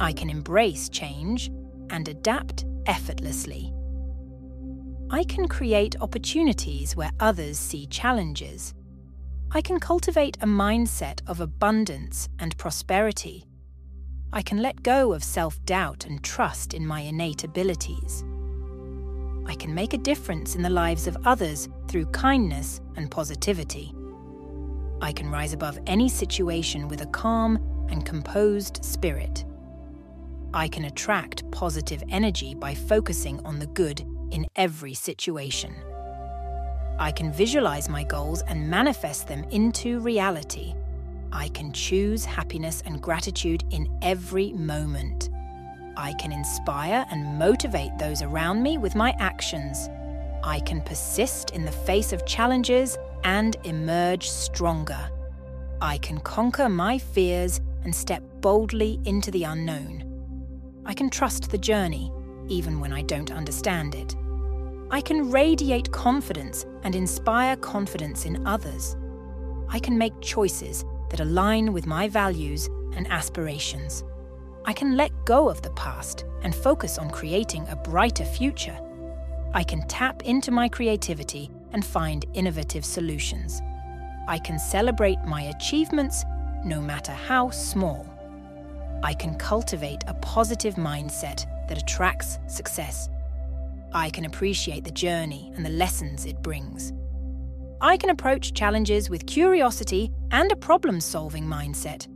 I can embrace change and adapt effortlessly. I can create opportunities where others see challenges. I can cultivate a mindset of abundance and prosperity. I can let go of self doubt and trust in my innate abilities. I can make a difference in the lives of others through kindness and positivity. I can rise above any situation with a calm and composed spirit. I can attract positive energy by focusing on the good in every situation. I can visualize my goals and manifest them into reality. I can choose happiness and gratitude in every moment. I can inspire and motivate those around me with my actions. I can persist in the face of challenges and emerge stronger. I can conquer my fears and step boldly into the unknown. I can trust the journey, even when I don't understand it. I can radiate confidence and inspire confidence in others. I can make choices that align with my values and aspirations. I can let go of the past and focus on creating a brighter future. I can tap into my creativity and find innovative solutions. I can celebrate my achievements, no matter how small. I can cultivate a positive mindset that attracts success. I can appreciate the journey and the lessons it brings. I can approach challenges with curiosity and a problem solving mindset.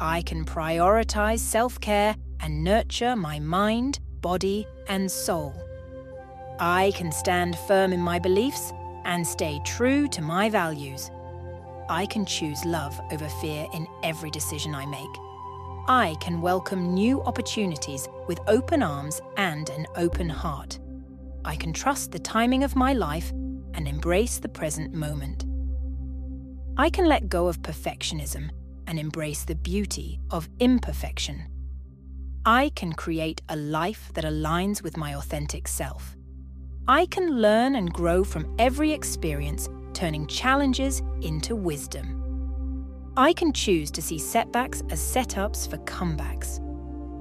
I can prioritize self care and nurture my mind, body, and soul. I can stand firm in my beliefs and stay true to my values. I can choose love over fear in every decision I make. I can welcome new opportunities with open arms and an open heart. I can trust the timing of my life and embrace the present moment. I can let go of perfectionism and embrace the beauty of imperfection. I can create a life that aligns with my authentic self. I can learn and grow from every experience, turning challenges into wisdom. I can choose to see setbacks as setups for comebacks.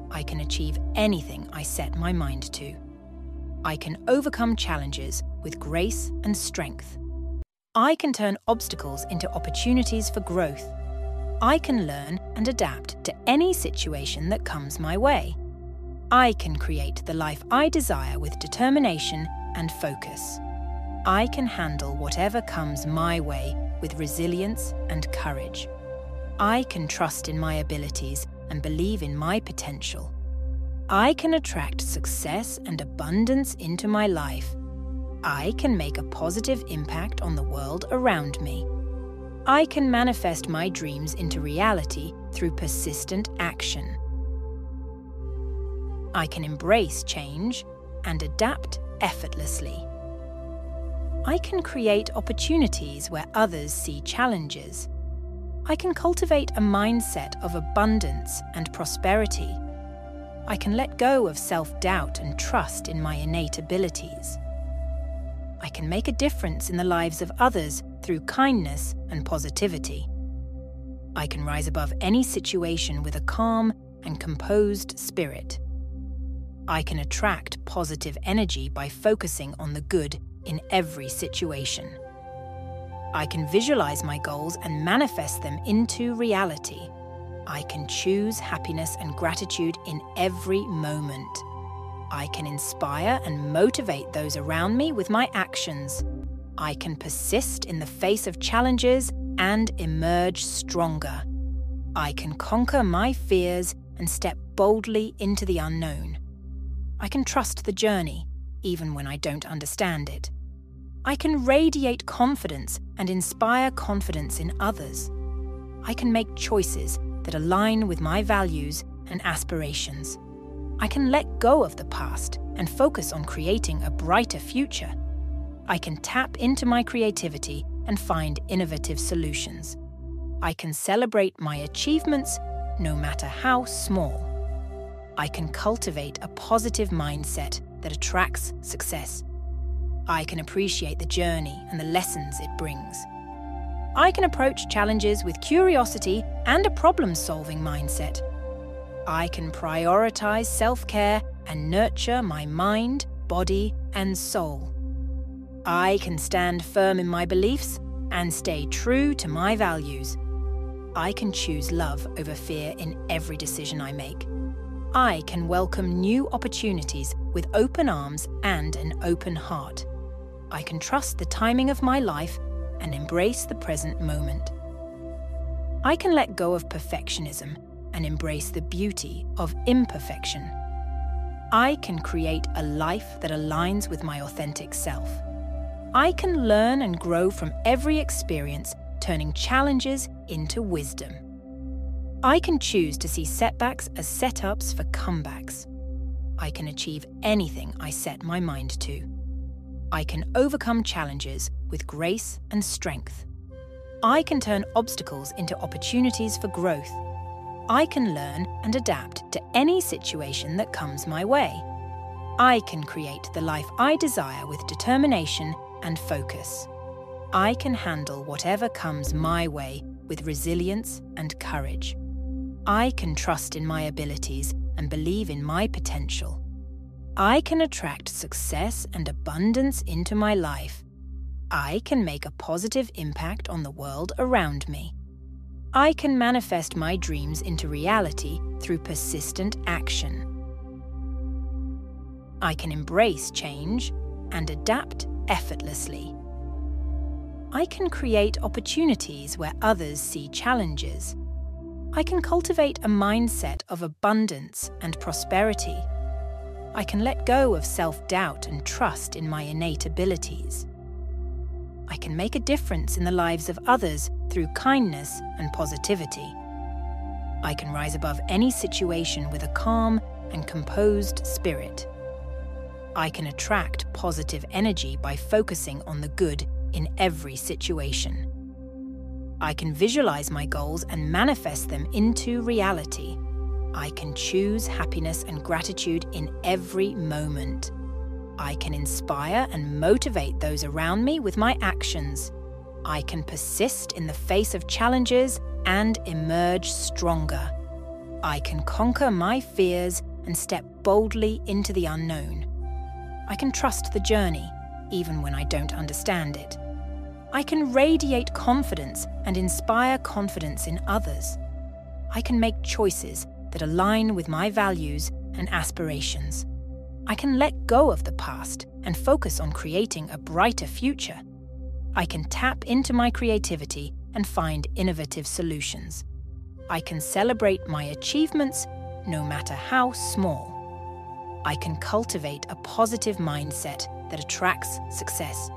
I can achieve anything I set my mind to. I can overcome challenges with grace and strength. I can turn obstacles into opportunities for growth. I can learn and adapt to any situation that comes my way. I can create the life I desire with determination and focus. I can handle whatever comes my way with resilience and courage. I can trust in my abilities and believe in my potential. I can attract success and abundance into my life. I can make a positive impact on the world around me. I can manifest my dreams into reality through persistent action. I can embrace change and adapt effortlessly. I can create opportunities where others see challenges. I can cultivate a mindset of abundance and prosperity. I can let go of self doubt and trust in my innate abilities. I can make a difference in the lives of others through kindness and positivity. I can rise above any situation with a calm and composed spirit. I can attract positive energy by focusing on the good in every situation. I can visualize my goals and manifest them into reality. I can choose happiness and gratitude in every moment. I can inspire and motivate those around me with my actions. I can persist in the face of challenges and emerge stronger. I can conquer my fears and step boldly into the unknown. I can trust the journey, even when I don't understand it. I can radiate confidence and inspire confidence in others. I can make choices that align with my values and aspirations. I can let go of the past and focus on creating a brighter future. I can tap into my creativity and find innovative solutions. I can celebrate my achievements, no matter how small. I can cultivate a positive mindset that attracts success. I can appreciate the journey and the lessons it brings. I can approach challenges with curiosity and a problem solving mindset. I can prioritize self care and nurture my mind, body, and soul. I can stand firm in my beliefs and stay true to my values. I can choose love over fear in every decision I make. I can welcome new opportunities with open arms and an open heart. I can trust the timing of my life and embrace the present moment. I can let go of perfectionism and embrace the beauty of imperfection. I can create a life that aligns with my authentic self. I can learn and grow from every experience, turning challenges into wisdom. I can choose to see setbacks as setups for comebacks. I can achieve anything I set my mind to. I can overcome challenges with grace and strength. I can turn obstacles into opportunities for growth. I can learn and adapt to any situation that comes my way. I can create the life I desire with determination and focus. I can handle whatever comes my way with resilience and courage. I can trust in my abilities and believe in my potential. I can attract success and abundance into my life. I can make a positive impact on the world around me. I can manifest my dreams into reality through persistent action. I can embrace change and adapt effortlessly. I can create opportunities where others see challenges. I can cultivate a mindset of abundance and prosperity. I can let go of self doubt and trust in my innate abilities. I can make a difference in the lives of others through kindness and positivity. I can rise above any situation with a calm and composed spirit. I can attract positive energy by focusing on the good in every situation. I can visualize my goals and manifest them into reality. I can choose happiness and gratitude in every moment. I can inspire and motivate those around me with my actions. I can persist in the face of challenges and emerge stronger. I can conquer my fears and step boldly into the unknown. I can trust the journey, even when I don't understand it. I can radiate confidence and inspire confidence in others. I can make choices that align with my values and aspirations. I can let go of the past and focus on creating a brighter future. I can tap into my creativity and find innovative solutions. I can celebrate my achievements, no matter how small. I can cultivate a positive mindset that attracts success.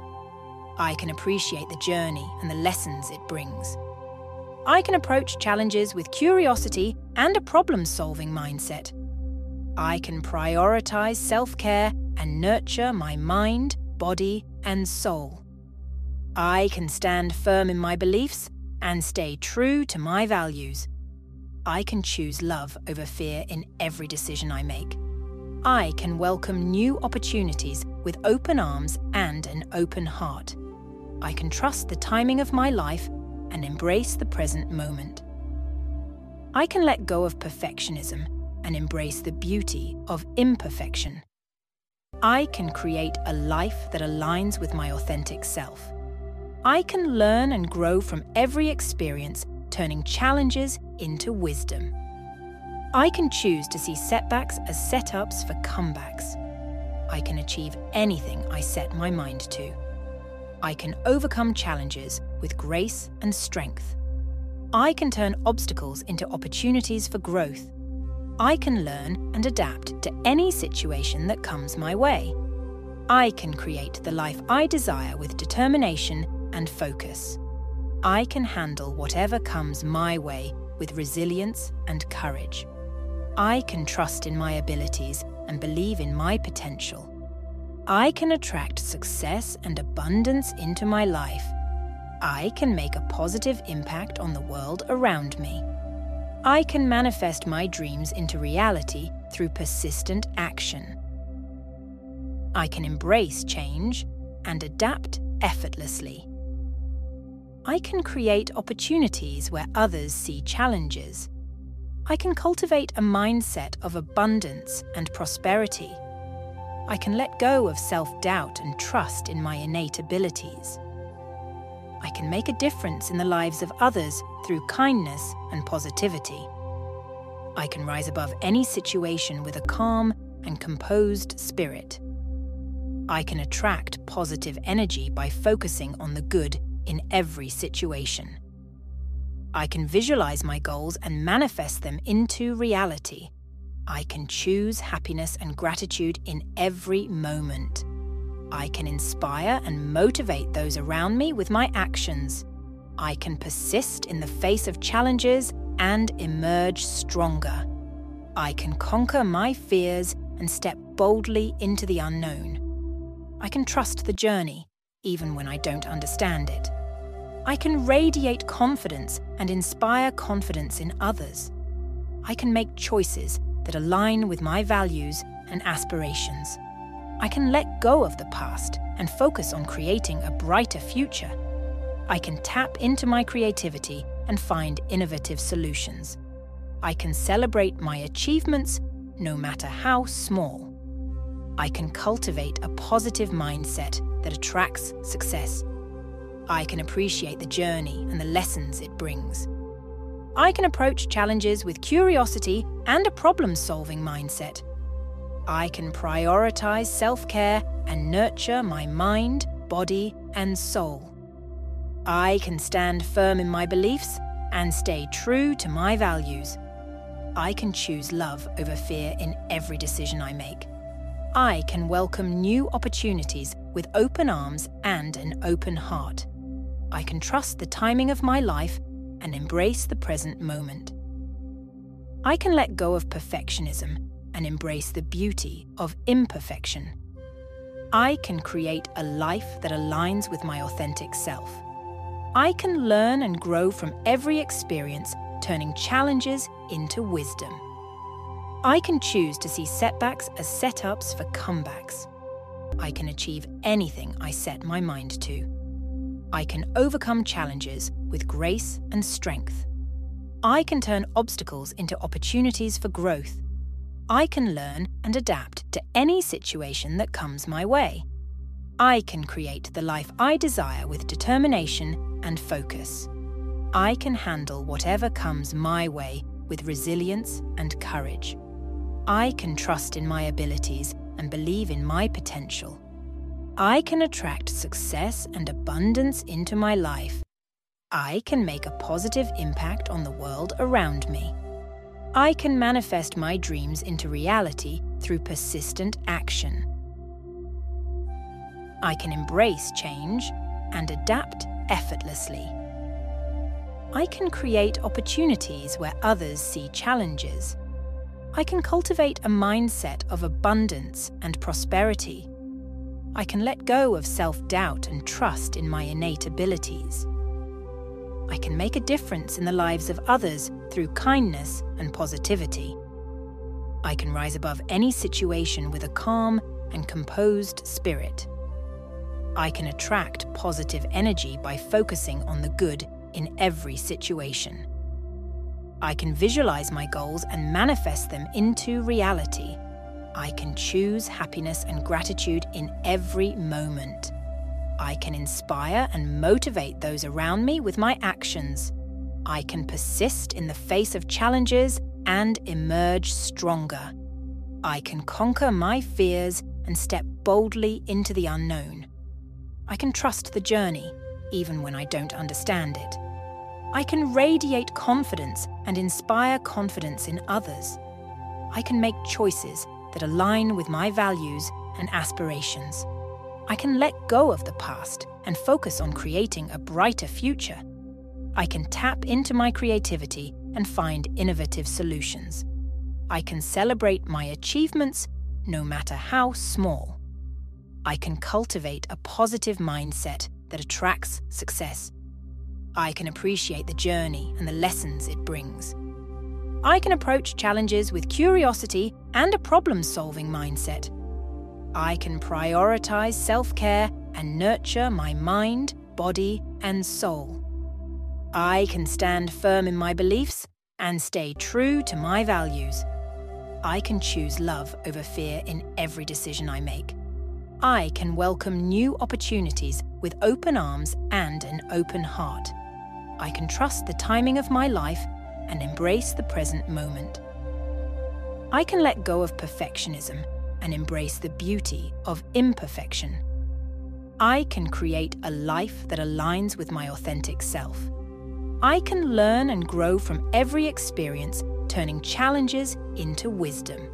I can appreciate the journey and the lessons it brings. I can approach challenges with curiosity and a problem solving mindset. I can prioritize self care and nurture my mind, body, and soul. I can stand firm in my beliefs and stay true to my values. I can choose love over fear in every decision I make. I can welcome new opportunities with open arms and an open heart. I can trust the timing of my life and embrace the present moment. I can let go of perfectionism and embrace the beauty of imperfection. I can create a life that aligns with my authentic self. I can learn and grow from every experience, turning challenges into wisdom. I can choose to see setbacks as setups for comebacks. I can achieve anything I set my mind to. I can overcome challenges with grace and strength. I can turn obstacles into opportunities for growth. I can learn and adapt to any situation that comes my way. I can create the life I desire with determination and focus. I can handle whatever comes my way with resilience and courage. I can trust in my abilities and believe in my potential. I can attract success and abundance into my life. I can make a positive impact on the world around me. I can manifest my dreams into reality through persistent action. I can embrace change and adapt effortlessly. I can create opportunities where others see challenges. I can cultivate a mindset of abundance and prosperity. I can let go of self doubt and trust in my innate abilities. I can make a difference in the lives of others through kindness and positivity. I can rise above any situation with a calm and composed spirit. I can attract positive energy by focusing on the good in every situation. I can visualize my goals and manifest them into reality. I can choose happiness and gratitude in every moment. I can inspire and motivate those around me with my actions. I can persist in the face of challenges and emerge stronger. I can conquer my fears and step boldly into the unknown. I can trust the journey, even when I don't understand it. I can radiate confidence and inspire confidence in others. I can make choices that align with my values and aspirations. I can let go of the past and focus on creating a brighter future. I can tap into my creativity and find innovative solutions. I can celebrate my achievements, no matter how small. I can cultivate a positive mindset that attracts success. I can appreciate the journey and the lessons it brings. I can approach challenges with curiosity and a problem solving mindset. I can prioritize self care and nurture my mind, body, and soul. I can stand firm in my beliefs and stay true to my values. I can choose love over fear in every decision I make. I can welcome new opportunities with open arms and an open heart. I can trust the timing of my life and embrace the present moment. I can let go of perfectionism and embrace the beauty of imperfection. I can create a life that aligns with my authentic self. I can learn and grow from every experience, turning challenges into wisdom. I can choose to see setbacks as setups for comebacks. I can achieve anything I set my mind to. I can overcome challenges with grace and strength. I can turn obstacles into opportunities for growth. I can learn and adapt to any situation that comes my way. I can create the life I desire with determination and focus. I can handle whatever comes my way with resilience and courage. I can trust in my abilities and believe in my potential. I can attract success and abundance into my life. I can make a positive impact on the world around me. I can manifest my dreams into reality through persistent action. I can embrace change and adapt effortlessly. I can create opportunities where others see challenges. I can cultivate a mindset of abundance and prosperity. I can let go of self doubt and trust in my innate abilities. I can make a difference in the lives of others through kindness and positivity. I can rise above any situation with a calm and composed spirit. I can attract positive energy by focusing on the good in every situation. I can visualize my goals and manifest them into reality. I can choose happiness and gratitude in every moment. I can inspire and motivate those around me with my actions. I can persist in the face of challenges and emerge stronger. I can conquer my fears and step boldly into the unknown. I can trust the journey, even when I don't understand it. I can radiate confidence and inspire confidence in others. I can make choices that align with my values and aspirations. I can let go of the past and focus on creating a brighter future. I can tap into my creativity and find innovative solutions. I can celebrate my achievements no matter how small. I can cultivate a positive mindset that attracts success. I can appreciate the journey and the lessons it brings. I can approach challenges with curiosity and a problem solving mindset. I can prioritize self care and nurture my mind, body, and soul. I can stand firm in my beliefs and stay true to my values. I can choose love over fear in every decision I make. I can welcome new opportunities with open arms and an open heart. I can trust the timing of my life and embrace the present moment. I can let go of perfectionism and embrace the beauty of imperfection. I can create a life that aligns with my authentic self. I can learn and grow from every experience, turning challenges into wisdom.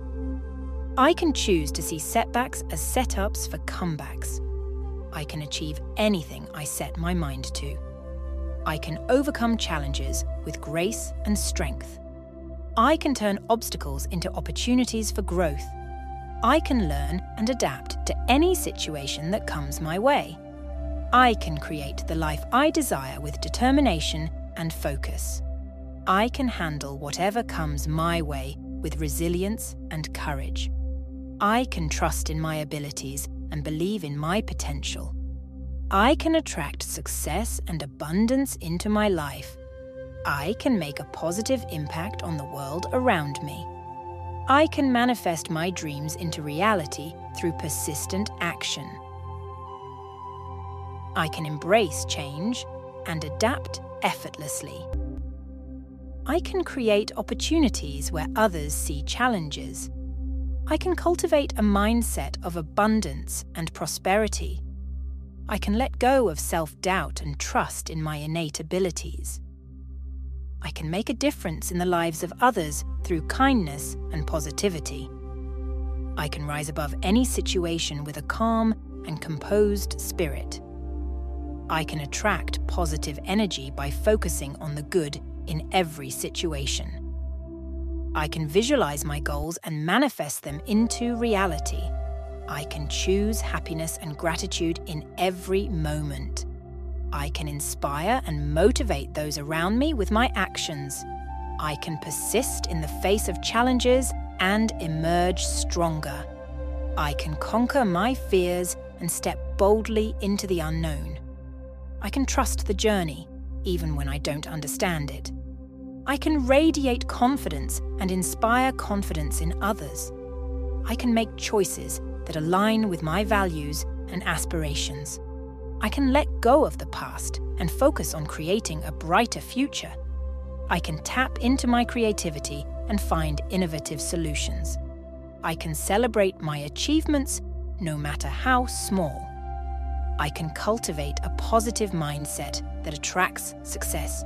I can choose to see setbacks as setups for comebacks. I can achieve anything I set my mind to. I can overcome challenges with grace and strength. I can turn obstacles into opportunities for growth. I can learn and adapt to any situation that comes my way. I can create the life I desire with determination and focus. I can handle whatever comes my way with resilience and courage. I can trust in my abilities and believe in my potential. I can attract success and abundance into my life. I can make a positive impact on the world around me. I can manifest my dreams into reality through persistent action. I can embrace change and adapt effortlessly. I can create opportunities where others see challenges. I can cultivate a mindset of abundance and prosperity. I can let go of self doubt and trust in my innate abilities. I can make a difference in the lives of others through kindness and positivity. I can rise above any situation with a calm and composed spirit. I can attract positive energy by focusing on the good in every situation. I can visualize my goals and manifest them into reality. I can choose happiness and gratitude in every moment. I can inspire and motivate those around me with my actions. I can persist in the face of challenges and emerge stronger. I can conquer my fears and step boldly into the unknown. I can trust the journey, even when I don't understand it. I can radiate confidence and inspire confidence in others. I can make choices that align with my values and aspirations. I can let go of the past and focus on creating a brighter future. I can tap into my creativity and find innovative solutions. I can celebrate my achievements no matter how small. I can cultivate a positive mindset that attracts success.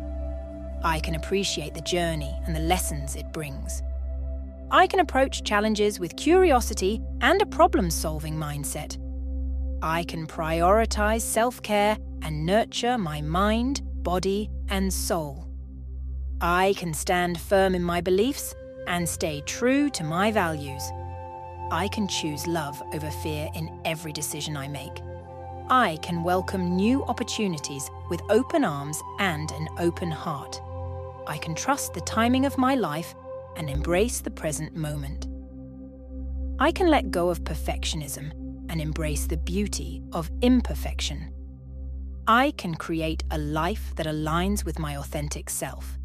I can appreciate the journey and the lessons it brings. I can approach challenges with curiosity and a problem solving mindset. I can prioritize self care and nurture my mind, body, and soul. I can stand firm in my beliefs and stay true to my values. I can choose love over fear in every decision I make. I can welcome new opportunities with open arms and an open heart. I can trust the timing of my life and embrace the present moment. I can let go of perfectionism and embrace the beauty of imperfection. I can create a life that aligns with my authentic self.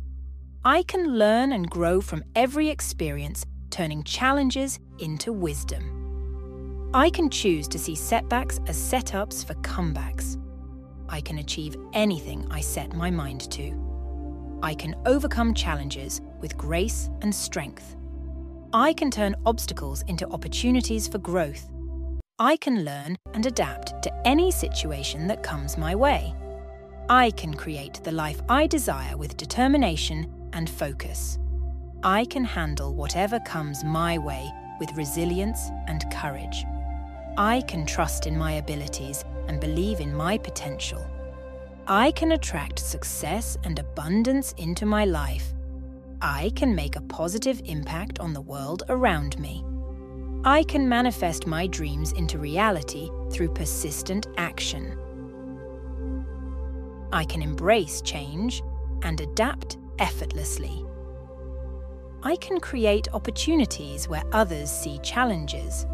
I can learn and grow from every experience, turning challenges into wisdom. I can choose to see setbacks as setups for comebacks. I can achieve anything I set my mind to. I can overcome challenges with grace and strength. I can turn obstacles into opportunities for growth. I can learn and adapt to any situation that comes my way. I can create the life I desire with determination and focus. I can handle whatever comes my way with resilience and courage. I can trust in my abilities and believe in my potential. I can attract success and abundance into my life. I can make a positive impact on the world around me. I can manifest my dreams into reality through persistent action. I can embrace change and adapt effortlessly. I can create opportunities where others see challenges.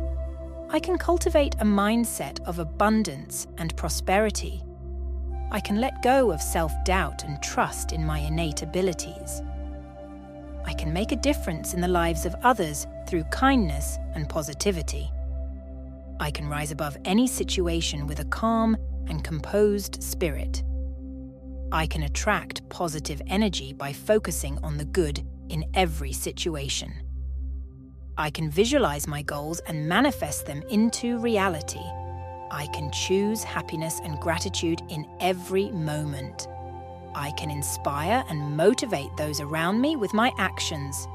I can cultivate a mindset of abundance and prosperity. I can let go of self doubt and trust in my innate abilities. I can make a difference in the lives of others through kindness and positivity. I can rise above any situation with a calm and composed spirit. I can attract positive energy by focusing on the good in every situation. I can visualize my goals and manifest them into reality. I can choose happiness and gratitude in every moment. I can inspire and motivate those around me with my actions.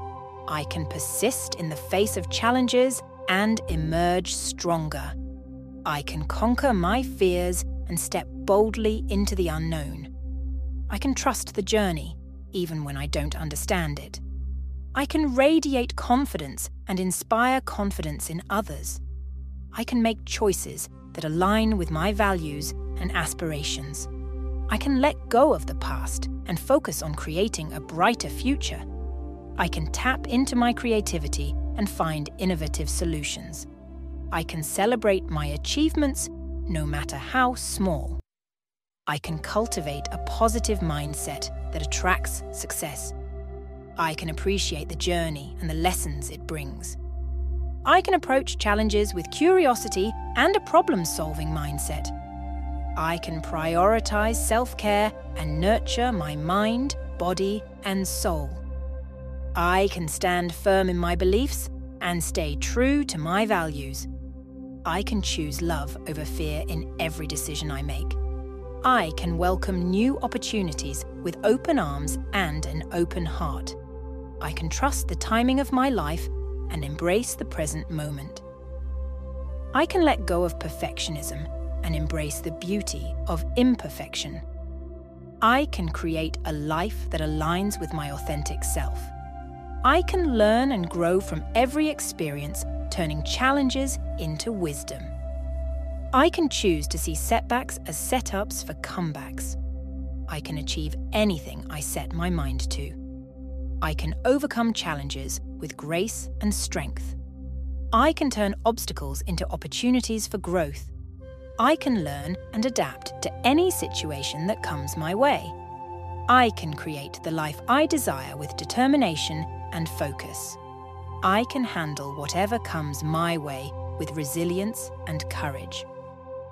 I can persist in the face of challenges and emerge stronger. I can conquer my fears and step boldly into the unknown. I can trust the journey, even when I don't understand it. I can radiate confidence and inspire confidence in others. I can make choices that align with my values and aspirations. I can let go of the past and focus on creating a brighter future. I can tap into my creativity and find innovative solutions. I can celebrate my achievements, no matter how small. I can cultivate a positive mindset that attracts success. I can appreciate the journey and the lessons it brings. I can approach challenges with curiosity and a problem solving mindset. I can prioritize self care and nurture my mind, body, and soul. I can stand firm in my beliefs and stay true to my values. I can choose love over fear in every decision I make. I can welcome new opportunities with open arms and an open heart. I can trust the timing of my life and embrace the present moment. I can let go of perfectionism and embrace the beauty of imperfection. I can create a life that aligns with my authentic self. I can learn and grow from every experience, turning challenges into wisdom. I can choose to see setbacks as setups for comebacks. I can achieve anything I set my mind to. I can overcome challenges with grace and strength. I can turn obstacles into opportunities for growth. I can learn and adapt to any situation that comes my way. I can create the life I desire with determination and focus. I can handle whatever comes my way with resilience and courage.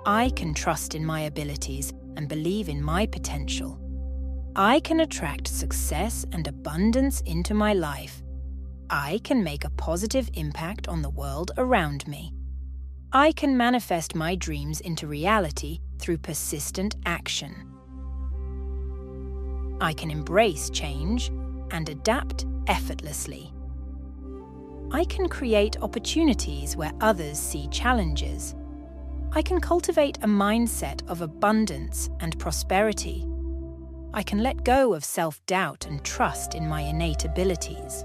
I can trust in my abilities and believe in my potential. I can attract success and abundance into my life. I can make a positive impact on the world around me. I can manifest my dreams into reality through persistent action. I can embrace change and adapt effortlessly. I can create opportunities where others see challenges. I can cultivate a mindset of abundance and prosperity. I can let go of self doubt and trust in my innate abilities.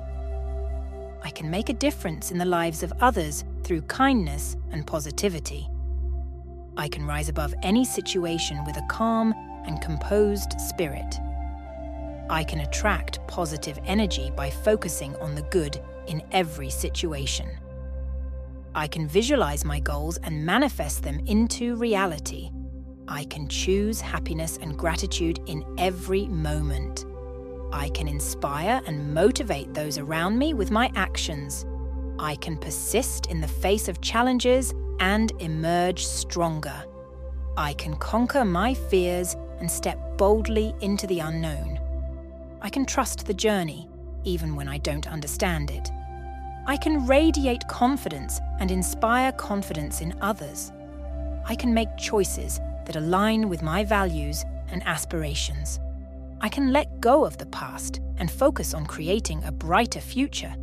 I can make a difference in the lives of others through kindness and positivity. I can rise above any situation with a calm and composed spirit. I can attract positive energy by focusing on the good in every situation. I can visualize my goals and manifest them into reality. I can choose happiness and gratitude in every moment. I can inspire and motivate those around me with my actions. I can persist in the face of challenges and emerge stronger. I can conquer my fears and step boldly into the unknown. I can trust the journey, even when I don't understand it. I can radiate confidence and inspire confidence in others. I can make choices that align with my values and aspirations. I can let go of the past and focus on creating a brighter future.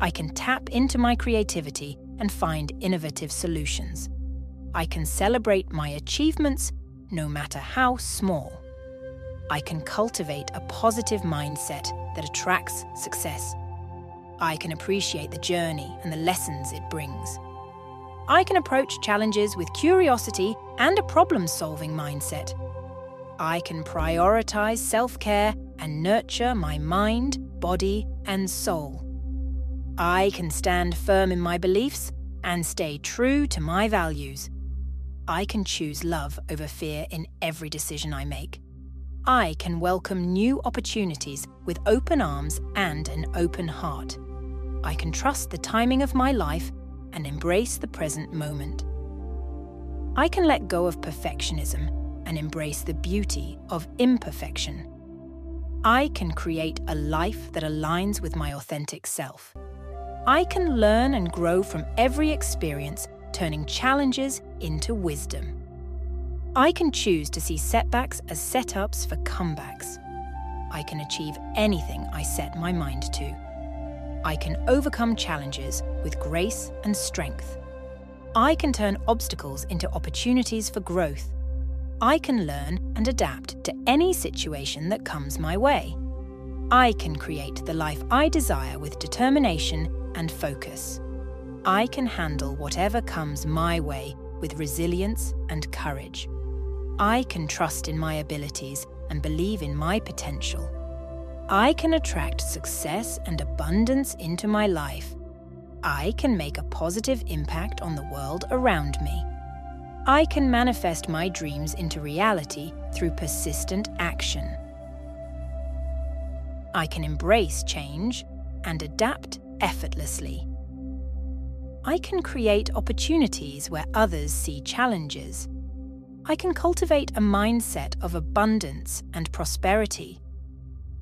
I can tap into my creativity and find innovative solutions. I can celebrate my achievements, no matter how small. I can cultivate a positive mindset that attracts success. I can appreciate the journey and the lessons it brings. I can approach challenges with curiosity and a problem solving mindset. I can prioritize self care and nurture my mind, body, and soul. I can stand firm in my beliefs and stay true to my values. I can choose love over fear in every decision I make. I can welcome new opportunities with open arms and an open heart. I can trust the timing of my life and embrace the present moment. I can let go of perfectionism and embrace the beauty of imperfection. I can create a life that aligns with my authentic self. I can learn and grow from every experience, turning challenges into wisdom. I can choose to see setbacks as setups for comebacks. I can achieve anything I set my mind to. I can overcome challenges with grace and strength. I can turn obstacles into opportunities for growth. I can learn and adapt to any situation that comes my way. I can create the life I desire with determination and focus. I can handle whatever comes my way with resilience and courage. I can trust in my abilities and believe in my potential. I can attract success and abundance into my life. I can make a positive impact on the world around me. I can manifest my dreams into reality through persistent action. I can embrace change and adapt effortlessly. I can create opportunities where others see challenges. I can cultivate a mindset of abundance and prosperity.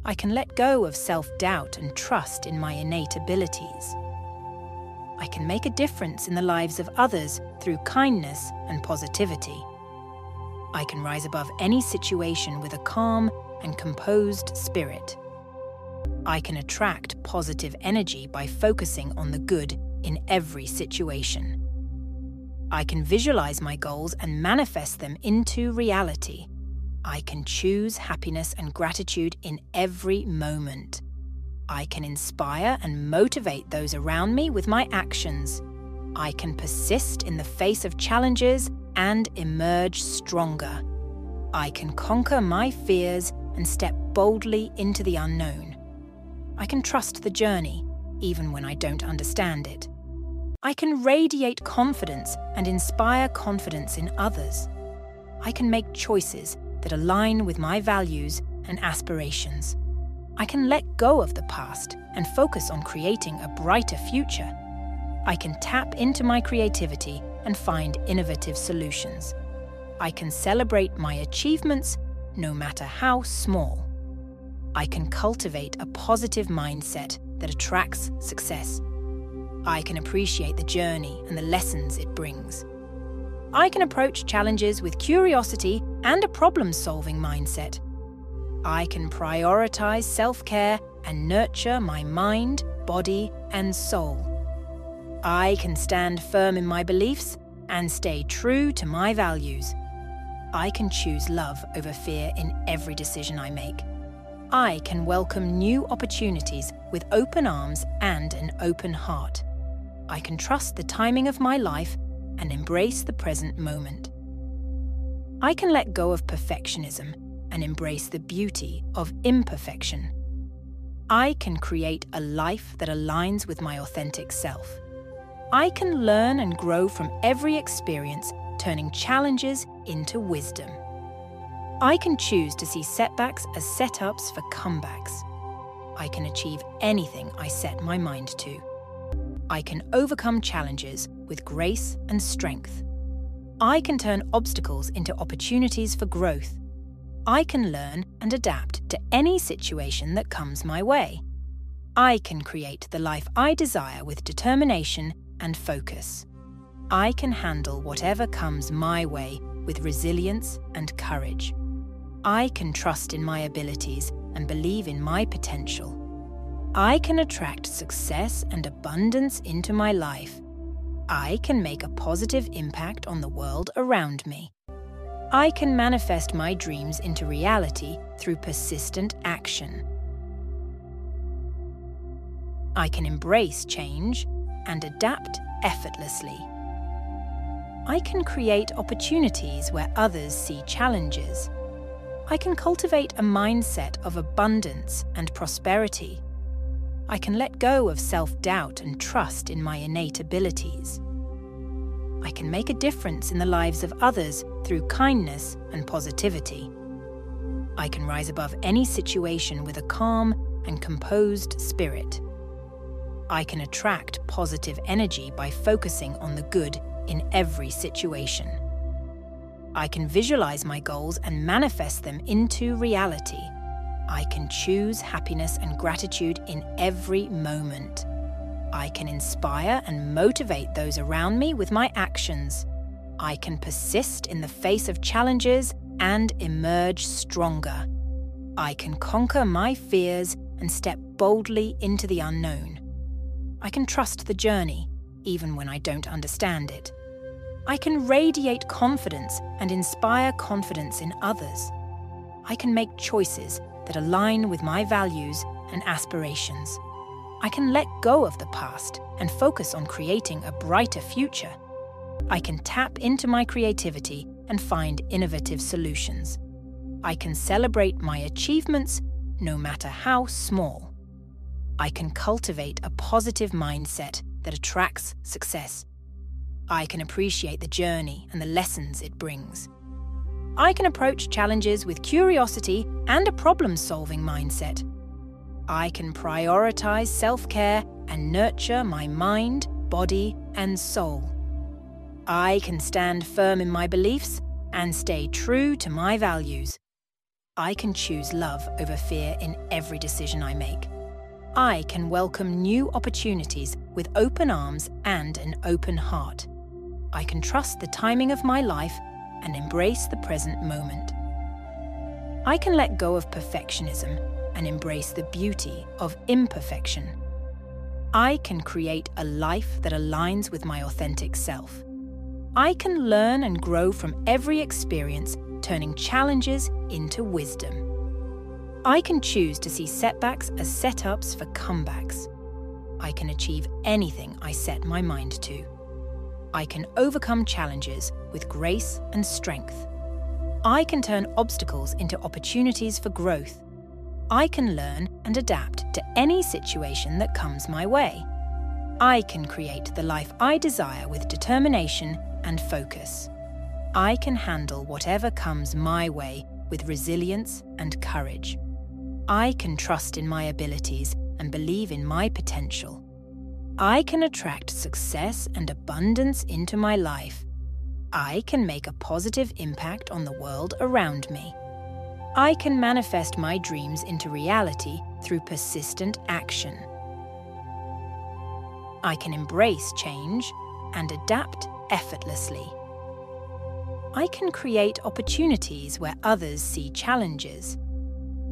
I can let go of self doubt and trust in my innate abilities. I can make a difference in the lives of others through kindness and positivity. I can rise above any situation with a calm and composed spirit. I can attract positive energy by focusing on the good in every situation. I can visualize my goals and manifest them into reality. I can choose happiness and gratitude in every moment. I can inspire and motivate those around me with my actions. I can persist in the face of challenges and emerge stronger. I can conquer my fears and step boldly into the unknown. I can trust the journey, even when I don't understand it. I can radiate confidence and inspire confidence in others. I can make choices that align with my values and aspirations. I can let go of the past and focus on creating a brighter future. I can tap into my creativity and find innovative solutions. I can celebrate my achievements no matter how small. I can cultivate a positive mindset that attracts success. I can appreciate the journey and the lessons it brings. I can approach challenges with curiosity and a problem solving mindset. I can prioritize self care and nurture my mind, body, and soul. I can stand firm in my beliefs and stay true to my values. I can choose love over fear in every decision I make. I can welcome new opportunities with open arms and an open heart. I can trust the timing of my life and embrace the present moment. I can let go of perfectionism and embrace the beauty of imperfection. I can create a life that aligns with my authentic self. I can learn and grow from every experience, turning challenges into wisdom. I can choose to see setbacks as setups for comebacks. I can achieve anything I set my mind to. I can overcome challenges with grace and strength. I can turn obstacles into opportunities for growth. I can learn and adapt to any situation that comes my way. I can create the life I desire with determination and focus. I can handle whatever comes my way with resilience and courage. I can trust in my abilities and believe in my potential. I can attract success and abundance into my life I can make a positive impact on the world around me. I can manifest my dreams into reality through persistent action. I can embrace change and adapt effortlessly. I can create opportunities where others see challenges. I can cultivate a mindset of abundance and prosperity. I can let go of self doubt and trust in my innate abilities. I can make a difference in the lives of others through kindness and positivity. I can rise above any situation with a calm and composed spirit. I can attract positive energy by focusing on the good in every situation. I can visualize my goals and manifest them into reality. I can choose happiness and gratitude in every moment. I can inspire and motivate those around me with my actions. I can persist in the face of challenges and emerge stronger. I can conquer my fears and step boldly into the unknown. I can trust the journey, even when I don't understand it. I can radiate confidence and inspire confidence in others. I can make choices that align with my values and aspirations. I can let go of the past and focus on creating a brighter future. I can tap into my creativity and find innovative solutions. I can celebrate my achievements, no matter how small. I can cultivate a positive mindset that attracts success. I can appreciate the journey and the lessons it brings. I can approach challenges with curiosity and a problem solving mindset. I can prioritize self care and nurture my mind, body, and soul. I can stand firm in my beliefs and stay true to my values. I can choose love over fear in every decision I make. I can welcome new opportunities with open arms and an open heart. I can trust the timing of my life and embrace the present moment. I can let go of perfectionism and embrace the beauty of imperfection. I can create a life that aligns with my authentic self. I can learn and grow from every experience, turning challenges into wisdom. I can choose to see setbacks as setups for comebacks. I can achieve anything I set my mind to. I can overcome challenges with grace and strength. I can turn obstacles into opportunities for growth. I can learn and adapt to any situation that comes my way. I can create the life I desire with determination and focus. I can handle whatever comes my way with resilience and courage. I can trust in my abilities and believe in my potential. I can attract success and abundance into my life. I can make a positive impact on the world around me. I can manifest my dreams into reality through persistent action. I can embrace change and adapt effortlessly. I can create opportunities where others see challenges.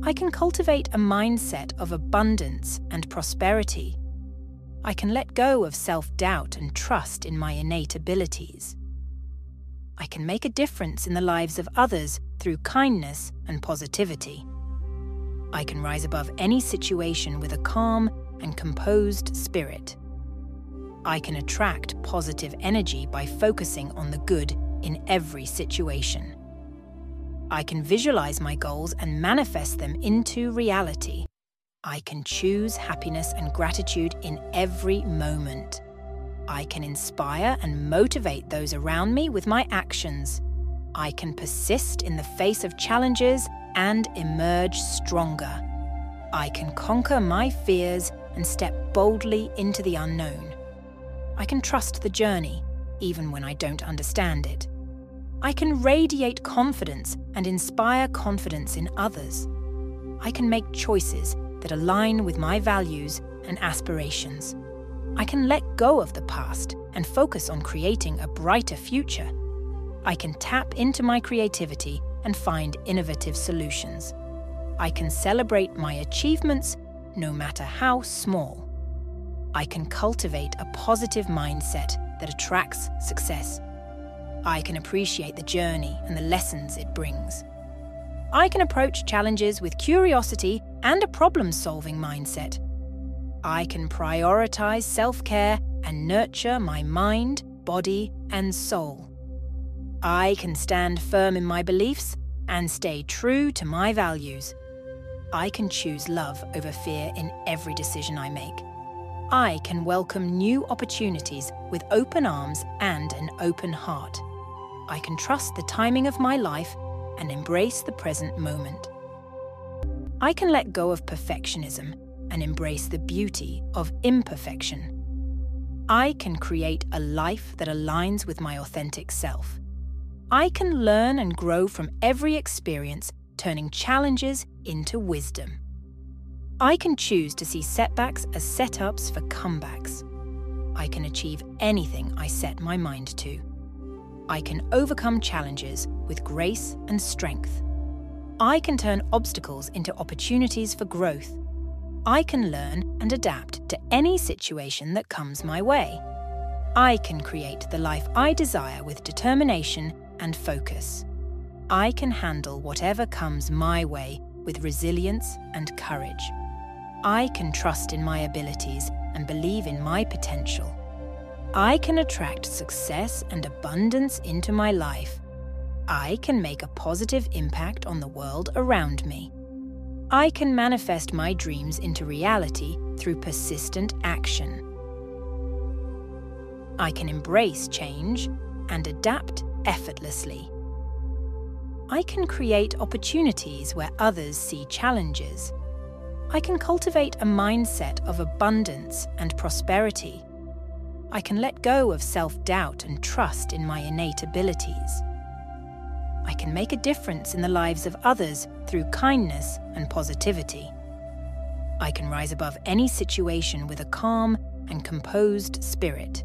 I can cultivate a mindset of abundance and prosperity. I can let go of self doubt and trust in my innate abilities. I can make a difference in the lives of others through kindness and positivity. I can rise above any situation with a calm and composed spirit. I can attract positive energy by focusing on the good in every situation. I can visualize my goals and manifest them into reality. I can choose happiness and gratitude in every moment. I can inspire and motivate those around me with my actions. I can persist in the face of challenges and emerge stronger. I can conquer my fears and step boldly into the unknown. I can trust the journey, even when I don't understand it. I can radiate confidence and inspire confidence in others. I can make choices that align with my values and aspirations. I can let go of the past and focus on creating a brighter future. I can tap into my creativity and find innovative solutions. I can celebrate my achievements no matter how small. I can cultivate a positive mindset that attracts success. I can appreciate the journey and the lessons it brings. I can approach challenges with curiosity and a problem solving mindset. I can prioritize self care and nurture my mind, body, and soul. I can stand firm in my beliefs and stay true to my values. I can choose love over fear in every decision I make. I can welcome new opportunities with open arms and an open heart. I can trust the timing of my life and embrace the present moment. I can let go of perfectionism and embrace the beauty of imperfection. I can create a life that aligns with my authentic self. I can learn and grow from every experience, turning challenges into wisdom. I can choose to see setbacks as setups for comebacks. I can achieve anything I set my mind to. I can overcome challenges with grace and strength. I can turn obstacles into opportunities for growth. I can learn and adapt to any situation that comes my way. I can create the life I desire with determination and focus. I can handle whatever comes my way with resilience and courage. I can trust in my abilities and believe in my potential. I can attract success and abundance into my life. I can make a positive impact on the world around me. I can manifest my dreams into reality through persistent action. I can embrace change and adapt effortlessly. I can create opportunities where others see challenges. I can cultivate a mindset of abundance and prosperity. I can let go of self doubt and trust in my innate abilities. I can make a difference in the lives of others through kindness and positivity. I can rise above any situation with a calm and composed spirit.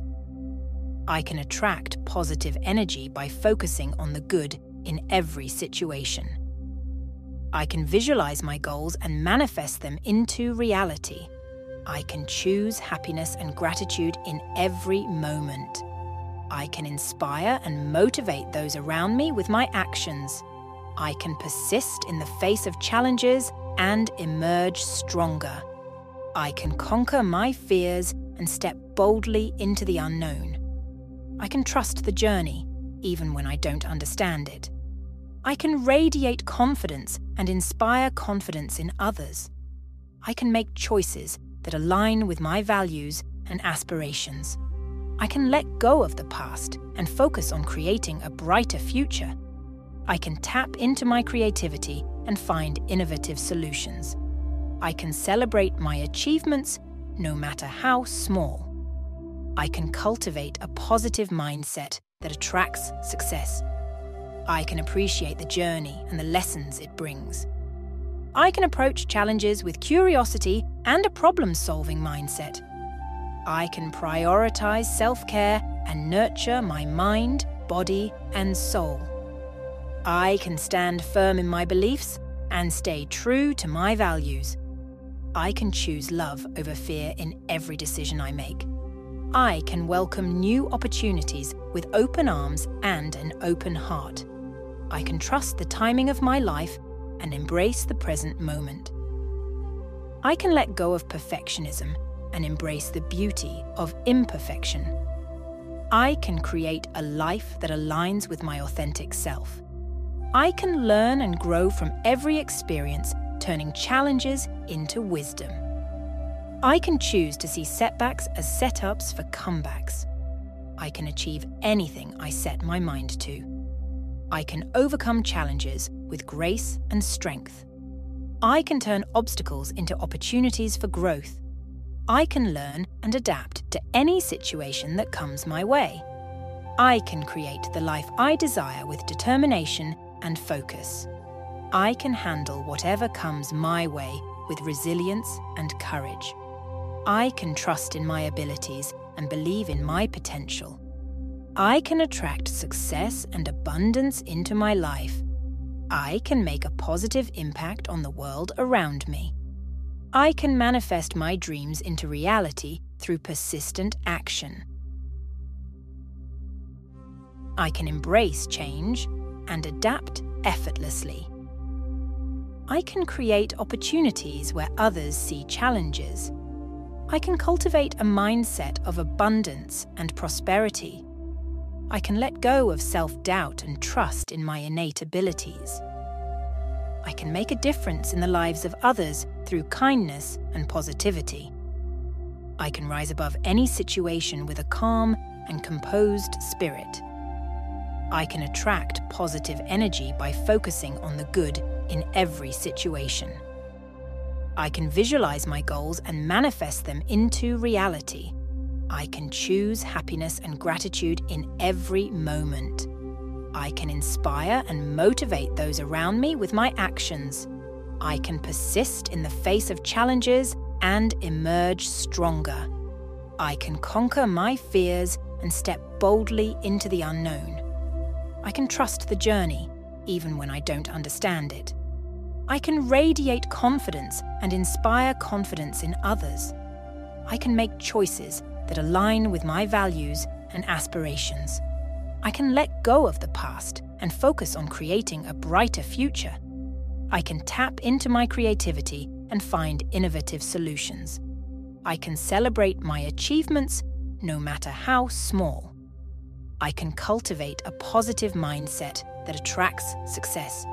I can attract positive energy by focusing on the good in every situation. I can visualize my goals and manifest them into reality. I can choose happiness and gratitude in every moment. I can inspire and motivate those around me with my actions. I can persist in the face of challenges and emerge stronger. I can conquer my fears and step boldly into the unknown. I can trust the journey, even when I don't understand it. I can radiate confidence and inspire confidence in others. I can make choices that align with my values and aspirations. I can let go of the past and focus on creating a brighter future. I can tap into my creativity and find innovative solutions. I can celebrate my achievements, no matter how small. I can cultivate a positive mindset that attracts success. I can appreciate the journey and the lessons it brings. I can approach challenges with curiosity and a problem solving mindset. I can prioritize self care and nurture my mind, body, and soul. I can stand firm in my beliefs and stay true to my values. I can choose love over fear in every decision I make. I can welcome new opportunities with open arms and an open heart. I can trust the timing of my life and embrace the present moment. I can let go of perfectionism and embrace the beauty of imperfection. I can create a life that aligns with my authentic self. I can learn and grow from every experience, turning challenges into wisdom. I can choose to see setbacks as setups for comebacks. I can achieve anything I set my mind to. I can overcome challenges with grace and strength. I can turn obstacles into opportunities for growth. I can learn and adapt to any situation that comes my way. I can create the life I desire with determination and focus. I can handle whatever comes my way with resilience and courage. I can trust in my abilities and believe in my potential. I can attract success and abundance into my life. I can make a positive impact on the world around me. I can manifest my dreams into reality through persistent action. I can embrace change and adapt effortlessly. I can create opportunities where others see challenges. I can cultivate a mindset of abundance and prosperity. I can let go of self doubt and trust in my innate abilities. I can make a difference in the lives of others through kindness and positivity. I can rise above any situation with a calm and composed spirit. I can attract positive energy by focusing on the good in every situation. I can visualize my goals and manifest them into reality. I can choose happiness and gratitude in every moment. I can inspire and motivate those around me with my actions. I can persist in the face of challenges and emerge stronger. I can conquer my fears and step boldly into the unknown. I can trust the journey, even when I don't understand it. I can radiate confidence and inspire confidence in others. I can make choices that align with my values and aspirations. I can let go of the past and focus on creating a brighter future. I can tap into my creativity and find innovative solutions. I can celebrate my achievements, no matter how small. I can cultivate a positive mindset that attracts success.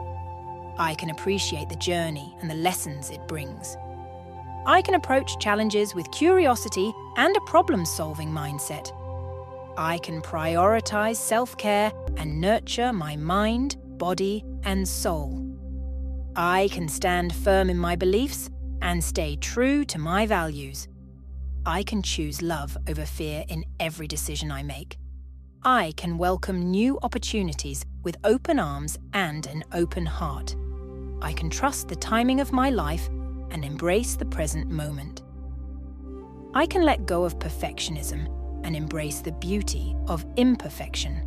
I can appreciate the journey and the lessons it brings. I can approach challenges with curiosity and a problem solving mindset. I can prioritize self care and nurture my mind, body, and soul. I can stand firm in my beliefs and stay true to my values. I can choose love over fear in every decision I make. I can welcome new opportunities with open arms and an open heart. I can trust the timing of my life and embrace the present moment. I can let go of perfectionism and embrace the beauty of imperfection.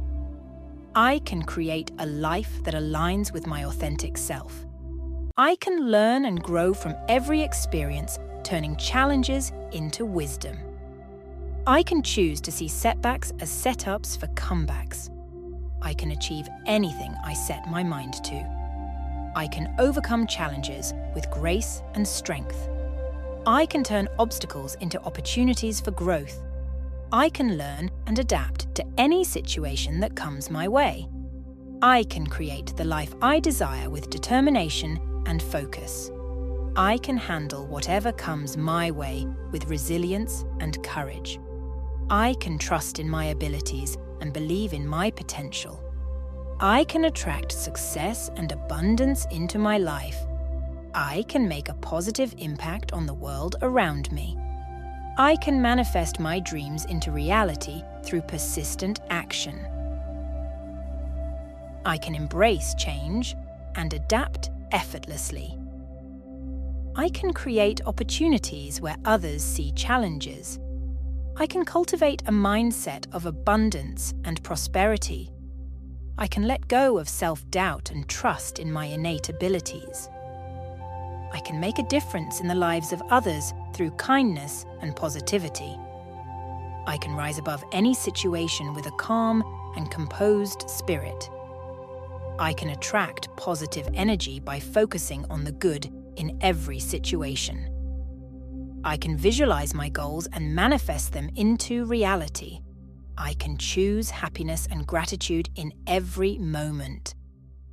I can create a life that aligns with my authentic self. I can learn and grow from every experience, turning challenges into wisdom. I can choose to see setbacks as setups for comebacks. I can achieve anything I set my mind to. I can overcome challenges with grace and strength. I can turn obstacles into opportunities for growth. I can learn and adapt to any situation that comes my way. I can create the life I desire with determination and focus. I can handle whatever comes my way with resilience and courage. I can trust in my abilities and believe in my potential. I can attract success and abundance into my life. I can make a positive impact on the world around me. I can manifest my dreams into reality through persistent action. I can embrace change and adapt effortlessly. I can create opportunities where others see challenges. I can cultivate a mindset of abundance and prosperity. I can let go of self doubt and trust in my innate abilities. I can make a difference in the lives of others through kindness and positivity. I can rise above any situation with a calm and composed spirit. I can attract positive energy by focusing on the good in every situation. I can visualize my goals and manifest them into reality. I can choose happiness and gratitude in every moment.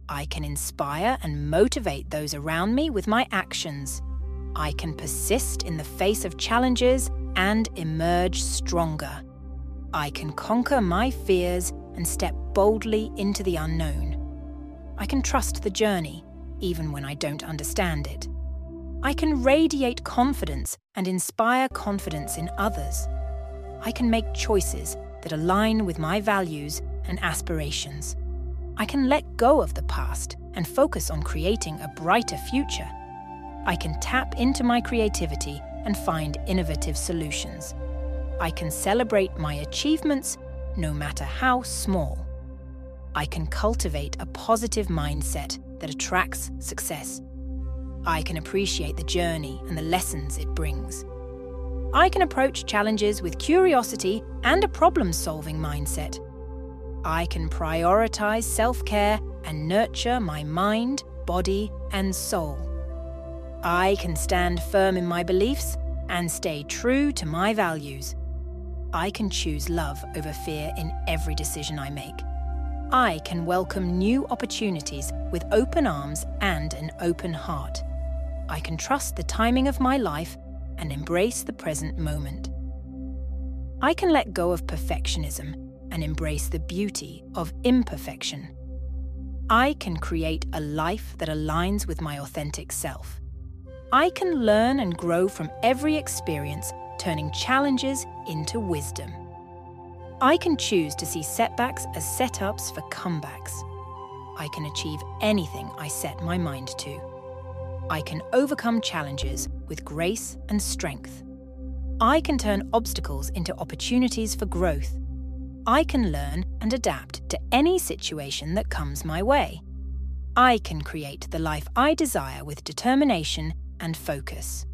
I can inspire and motivate those around me with my actions. I can persist in the face of challenges and emerge stronger. I can conquer my fears and step boldly into the unknown. I can trust the journey, even when I don't understand it. I can radiate confidence and inspire confidence in others. I can make choices that align with my values and aspirations. I can let go of the past and focus on creating a brighter future. I can tap into my creativity and find innovative solutions. I can celebrate my achievements no matter how small. I can cultivate a positive mindset that attracts success. I can appreciate the journey and the lessons it brings. I can approach challenges with curiosity and a problem solving mindset. I can prioritize self care and nurture my mind, body, and soul. I can stand firm in my beliefs and stay true to my values. I can choose love over fear in every decision I make. I can welcome new opportunities with open arms and an open heart. I can trust the timing of my life and embrace the present moment. I can let go of perfectionism and embrace the beauty of imperfection. I can create a life that aligns with my authentic self. I can learn and grow from every experience, turning challenges into wisdom. I can choose to see setbacks as setups for comebacks. I can achieve anything I set my mind to. I can overcome challenges with grace and strength. I can turn obstacles into opportunities for growth. I can learn and adapt to any situation that comes my way. I can create the life I desire with determination and focus.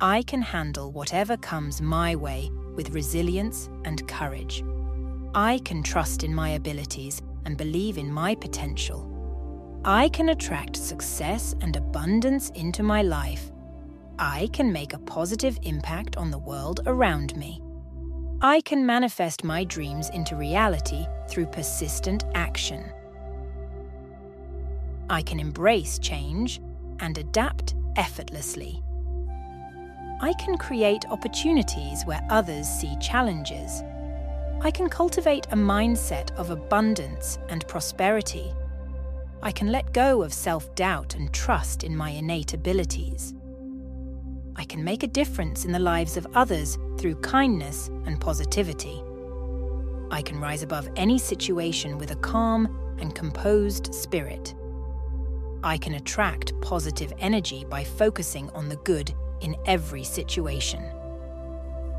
I can handle whatever comes my way with resilience and courage. I can trust in my abilities and believe in my potential. I can attract success and abundance into my life. I can make a positive impact on the world around me. I can manifest my dreams into reality through persistent action. I can embrace change and adapt effortlessly. I can create opportunities where others see challenges. I can cultivate a mindset of abundance and prosperity. I can let go of self doubt and trust in my innate abilities. I can make a difference in the lives of others through kindness and positivity. I can rise above any situation with a calm and composed spirit. I can attract positive energy by focusing on the good in every situation.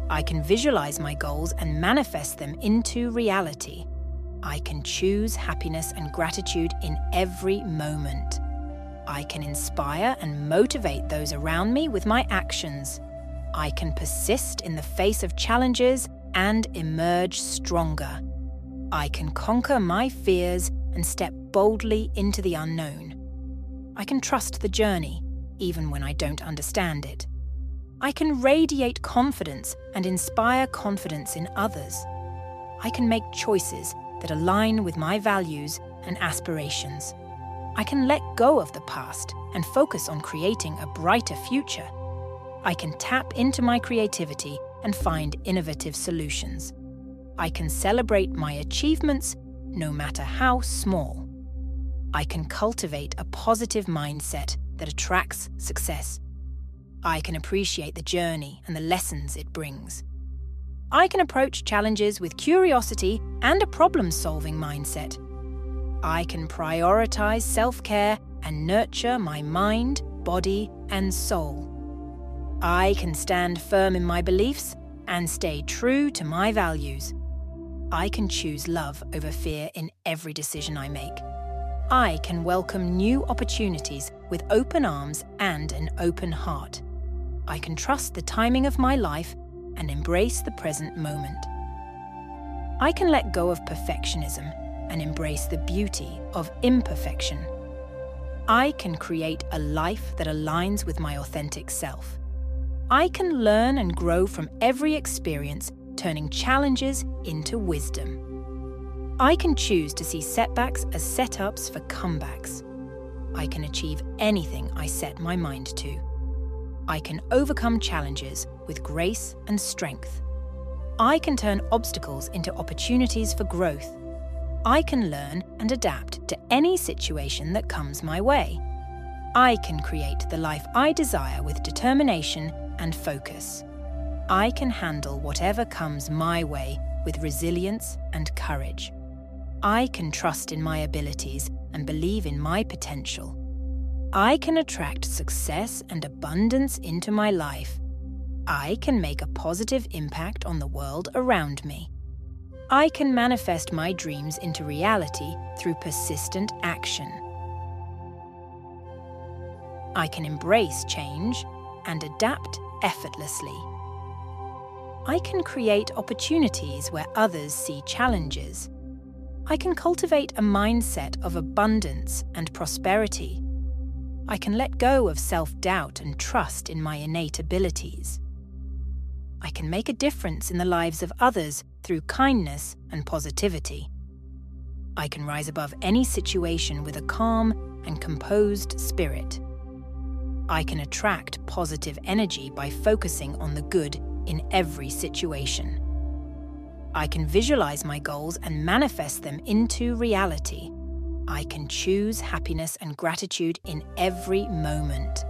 I can visualize my goals and manifest them into reality. I can choose happiness and gratitude in every moment. I can inspire and motivate those around me with my actions. I can persist in the face of challenges and emerge stronger. I can conquer my fears and step boldly into the unknown. I can trust the journey, even when I don't understand it. I can radiate confidence and inspire confidence in others. I can make choices that align with my values and aspirations. I can let go of the past and focus on creating a brighter future. I can tap into my creativity and find innovative solutions. I can celebrate my achievements, no matter how small. I can cultivate a positive mindset that attracts success. I can appreciate the journey and the lessons it brings. I can approach challenges with curiosity and a problem solving mindset. I can prioritize self care and nurture my mind, body, and soul. I can stand firm in my beliefs and stay true to my values. I can choose love over fear in every decision I make. I can welcome new opportunities with open arms and an open heart. I can trust the timing of my life and embrace the present moment. I can let go of perfectionism and embrace the beauty of imperfection. I can create a life that aligns with my authentic self. I can learn and grow from every experience, turning challenges into wisdom. I can choose to see setbacks as setups for comebacks. I can achieve anything I set my mind to. I can overcome challenges with grace and strength. I can turn obstacles into opportunities for growth. I can learn and adapt to any situation that comes my way. I can create the life I desire with determination and focus. I can handle whatever comes my way with resilience and courage. I can trust in my abilities and believe in my potential. I can attract success and abundance into my life. I can make a positive impact on the world around me. I can manifest my dreams into reality through persistent action. I can embrace change and adapt effortlessly. I can create opportunities where others see challenges. I can cultivate a mindset of abundance and prosperity. I can let go of self doubt and trust in my innate abilities. I can make a difference in the lives of others through kindness and positivity. I can rise above any situation with a calm and composed spirit. I can attract positive energy by focusing on the good in every situation. I can visualize my goals and manifest them into reality. I can choose happiness and gratitude in every moment.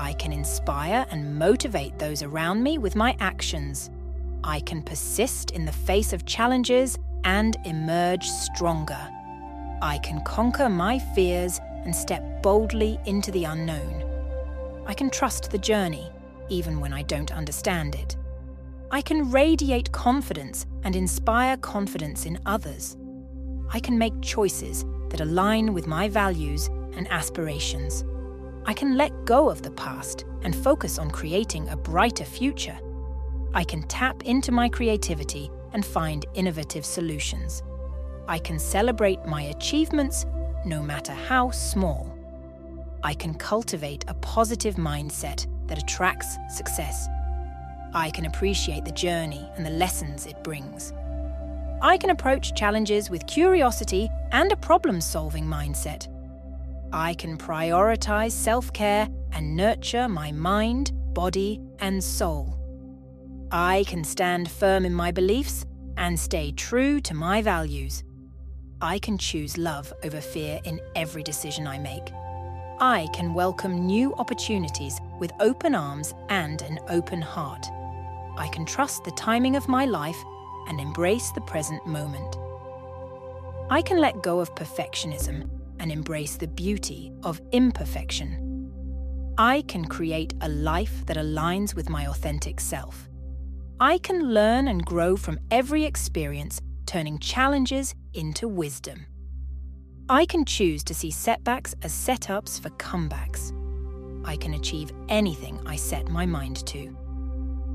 I can inspire and motivate those around me with my actions. I can persist in the face of challenges and emerge stronger. I can conquer my fears and step boldly into the unknown. I can trust the journey, even when I don't understand it. I can radiate confidence and inspire confidence in others. I can make choices that align with my values and aspirations. I can let go of the past and focus on creating a brighter future. I can tap into my creativity and find innovative solutions. I can celebrate my achievements, no matter how small. I can cultivate a positive mindset that attracts success. I can appreciate the journey and the lessons it brings. I can approach challenges with curiosity and a problem solving mindset. I can prioritize self care and nurture my mind, body, and soul. I can stand firm in my beliefs and stay true to my values. I can choose love over fear in every decision I make. I can welcome new opportunities with open arms and an open heart. I can trust the timing of my life and embrace the present moment. I can let go of perfectionism and embrace the beauty of imperfection. I can create a life that aligns with my authentic self. I can learn and grow from every experience, turning challenges into wisdom. I can choose to see setbacks as setups for comebacks. I can achieve anything I set my mind to.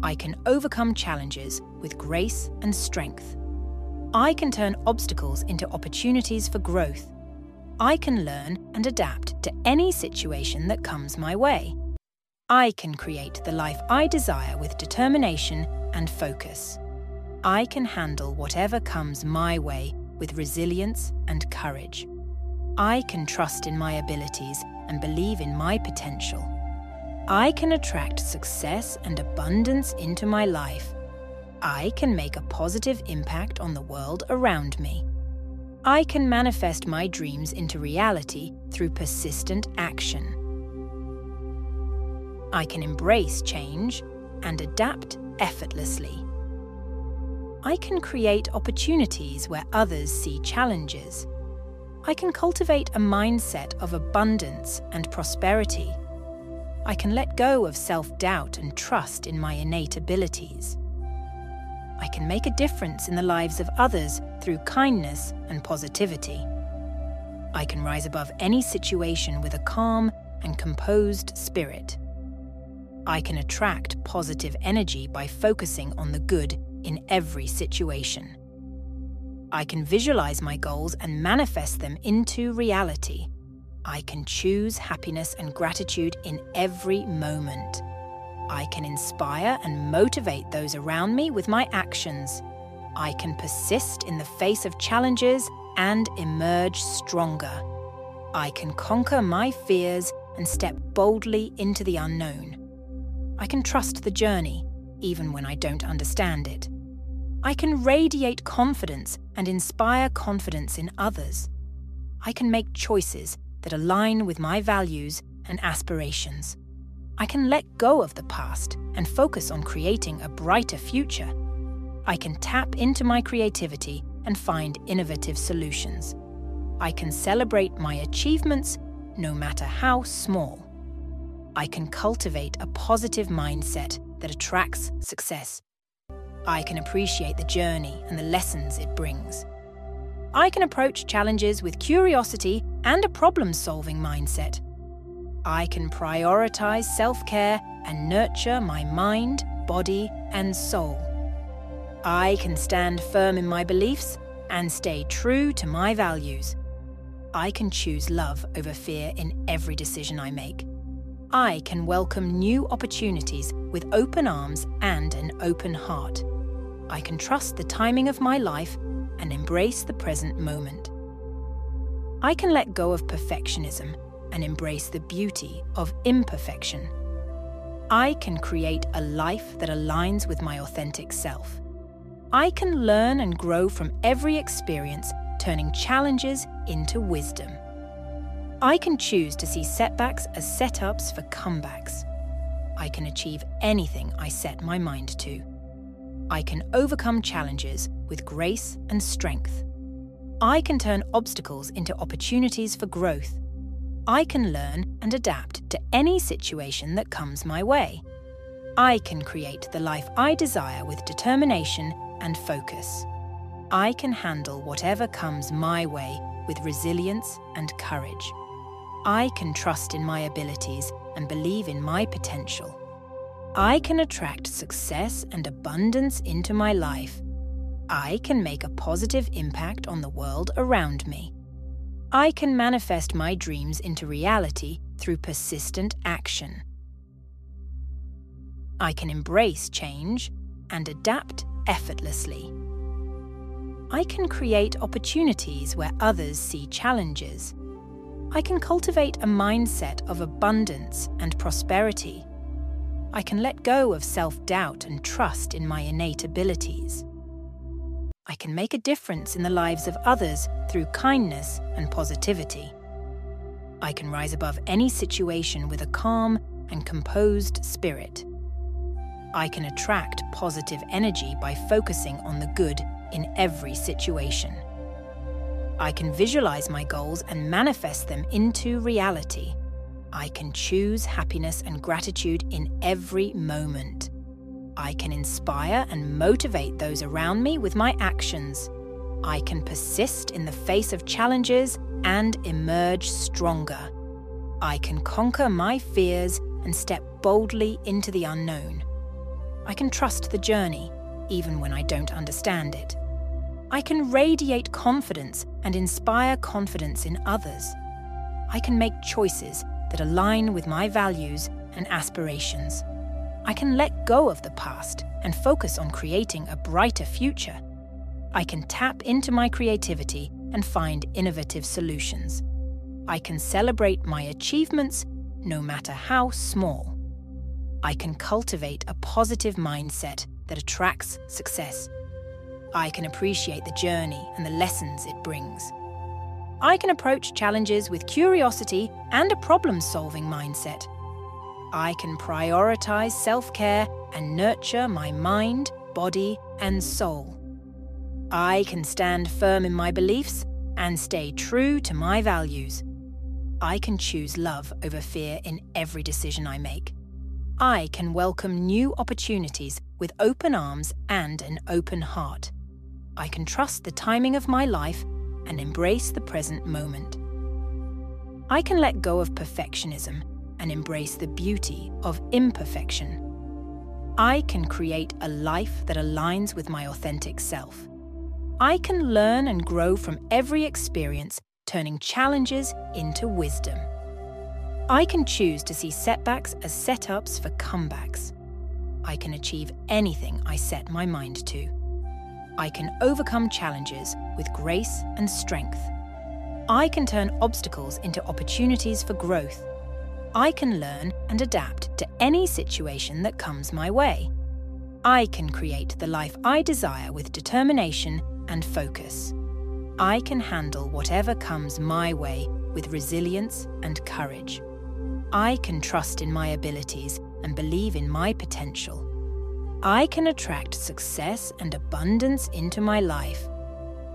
I can overcome challenges with grace and strength. I can turn obstacles into opportunities for growth. I can learn and adapt to any situation that comes my way. I can create the life I desire with determination and focus. I can handle whatever comes my way with resilience and courage. I can trust in my abilities and believe in my potential. I can attract success and abundance into my life. I can make a positive impact on the world around me. I can manifest my dreams into reality through persistent action. I can embrace change and adapt effortlessly. I can create opportunities where others see challenges. I can cultivate a mindset of abundance and prosperity. I can let go of self doubt and trust in my innate abilities. I can make a difference in the lives of others through kindness and positivity. I can rise above any situation with a calm and composed spirit. I can attract positive energy by focusing on the good in every situation. I can visualize my goals and manifest them into reality. I can choose happiness and gratitude in every moment. I can inspire and motivate those around me with my actions. I can persist in the face of challenges and emerge stronger. I can conquer my fears and step boldly into the unknown. I can trust the journey, even when I don't understand it. I can radiate confidence and inspire confidence in others. I can make choices that align with my values and aspirations. I can let go of the past and focus on creating a brighter future. I can tap into my creativity and find innovative solutions. I can celebrate my achievements, no matter how small. I can cultivate a positive mindset that attracts success. I can appreciate the journey and the lessons it brings. I can approach challenges with curiosity and a problem solving mindset. I can prioritize self care and nurture my mind, body, and soul. I can stand firm in my beliefs and stay true to my values. I can choose love over fear in every decision I make. I can welcome new opportunities with open arms and an open heart. I can trust the timing of my life and embrace the present moment. I can let go of perfectionism and embrace the beauty of imperfection. I can create a life that aligns with my authentic self. I can learn and grow from every experience, turning challenges into wisdom. I can choose to see setbacks as setups for comebacks. I can achieve anything I set my mind to. I can overcome challenges with grace and strength. I can turn obstacles into opportunities for growth. I can learn and adapt to any situation that comes my way. I can create the life I desire with determination and focus. I can handle whatever comes my way with resilience and courage. I can trust in my abilities and believe in my potential. I can attract success and abundance into my life. I can make a positive impact on the world around me. I can manifest my dreams into reality through persistent action. I can embrace change and adapt effortlessly. I can create opportunities where others see challenges. I can cultivate a mindset of abundance and prosperity. I can let go of self doubt and trust in my innate abilities. I can make a difference in the lives of others through kindness and positivity. I can rise above any situation with a calm and composed spirit. I can attract positive energy by focusing on the good in every situation. I can visualize my goals and manifest them into reality. I can choose happiness and gratitude in every moment. I can inspire and motivate those around me with my actions. I can persist in the face of challenges and emerge stronger. I can conquer my fears and step boldly into the unknown. I can trust the journey, even when I don't understand it. I can radiate confidence and inspire confidence in others. I can make choices that align with my values and aspirations. I can let go of the past and focus on creating a brighter future. I can tap into my creativity and find innovative solutions. I can celebrate my achievements, no matter how small. I can cultivate a positive mindset that attracts success. I can appreciate the journey and the lessons it brings. I can approach challenges with curiosity and a problem solving mindset. I can prioritize self care and nurture my mind, body, and soul. I can stand firm in my beliefs and stay true to my values. I can choose love over fear in every decision I make. I can welcome new opportunities with open arms and an open heart. I can trust the timing of my life and embrace the present moment. I can let go of perfectionism and embrace the beauty of imperfection. I can create a life that aligns with my authentic self. I can learn and grow from every experience, turning challenges into wisdom. I can choose to see setbacks as setups for comebacks. I can achieve anything I set my mind to. I can overcome challenges with grace and strength. I can turn obstacles into opportunities for growth. I can learn and adapt to any situation that comes my way. I can create the life I desire with determination and focus. I can handle whatever comes my way with resilience and courage. I can trust in my abilities and believe in my potential. I can attract success and abundance into my life.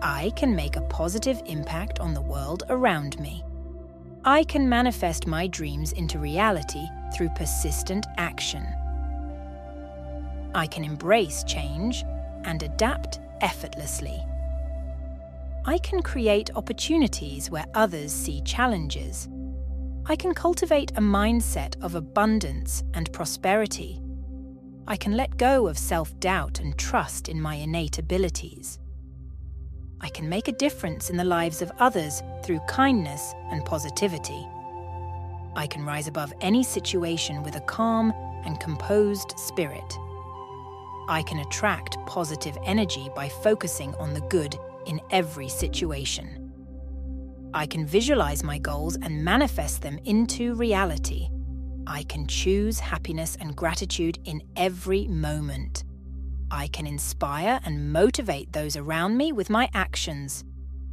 I can make a positive impact on the world around me. I can manifest my dreams into reality through persistent action. I can embrace change and adapt effortlessly. I can create opportunities where others see challenges. I can cultivate a mindset of abundance and prosperity. I can let go of self doubt and trust in my innate abilities. I can make a difference in the lives of others through kindness and positivity. I can rise above any situation with a calm and composed spirit. I can attract positive energy by focusing on the good in every situation. I can visualize my goals and manifest them into reality. I can choose happiness and gratitude in every moment. I can inspire and motivate those around me with my actions.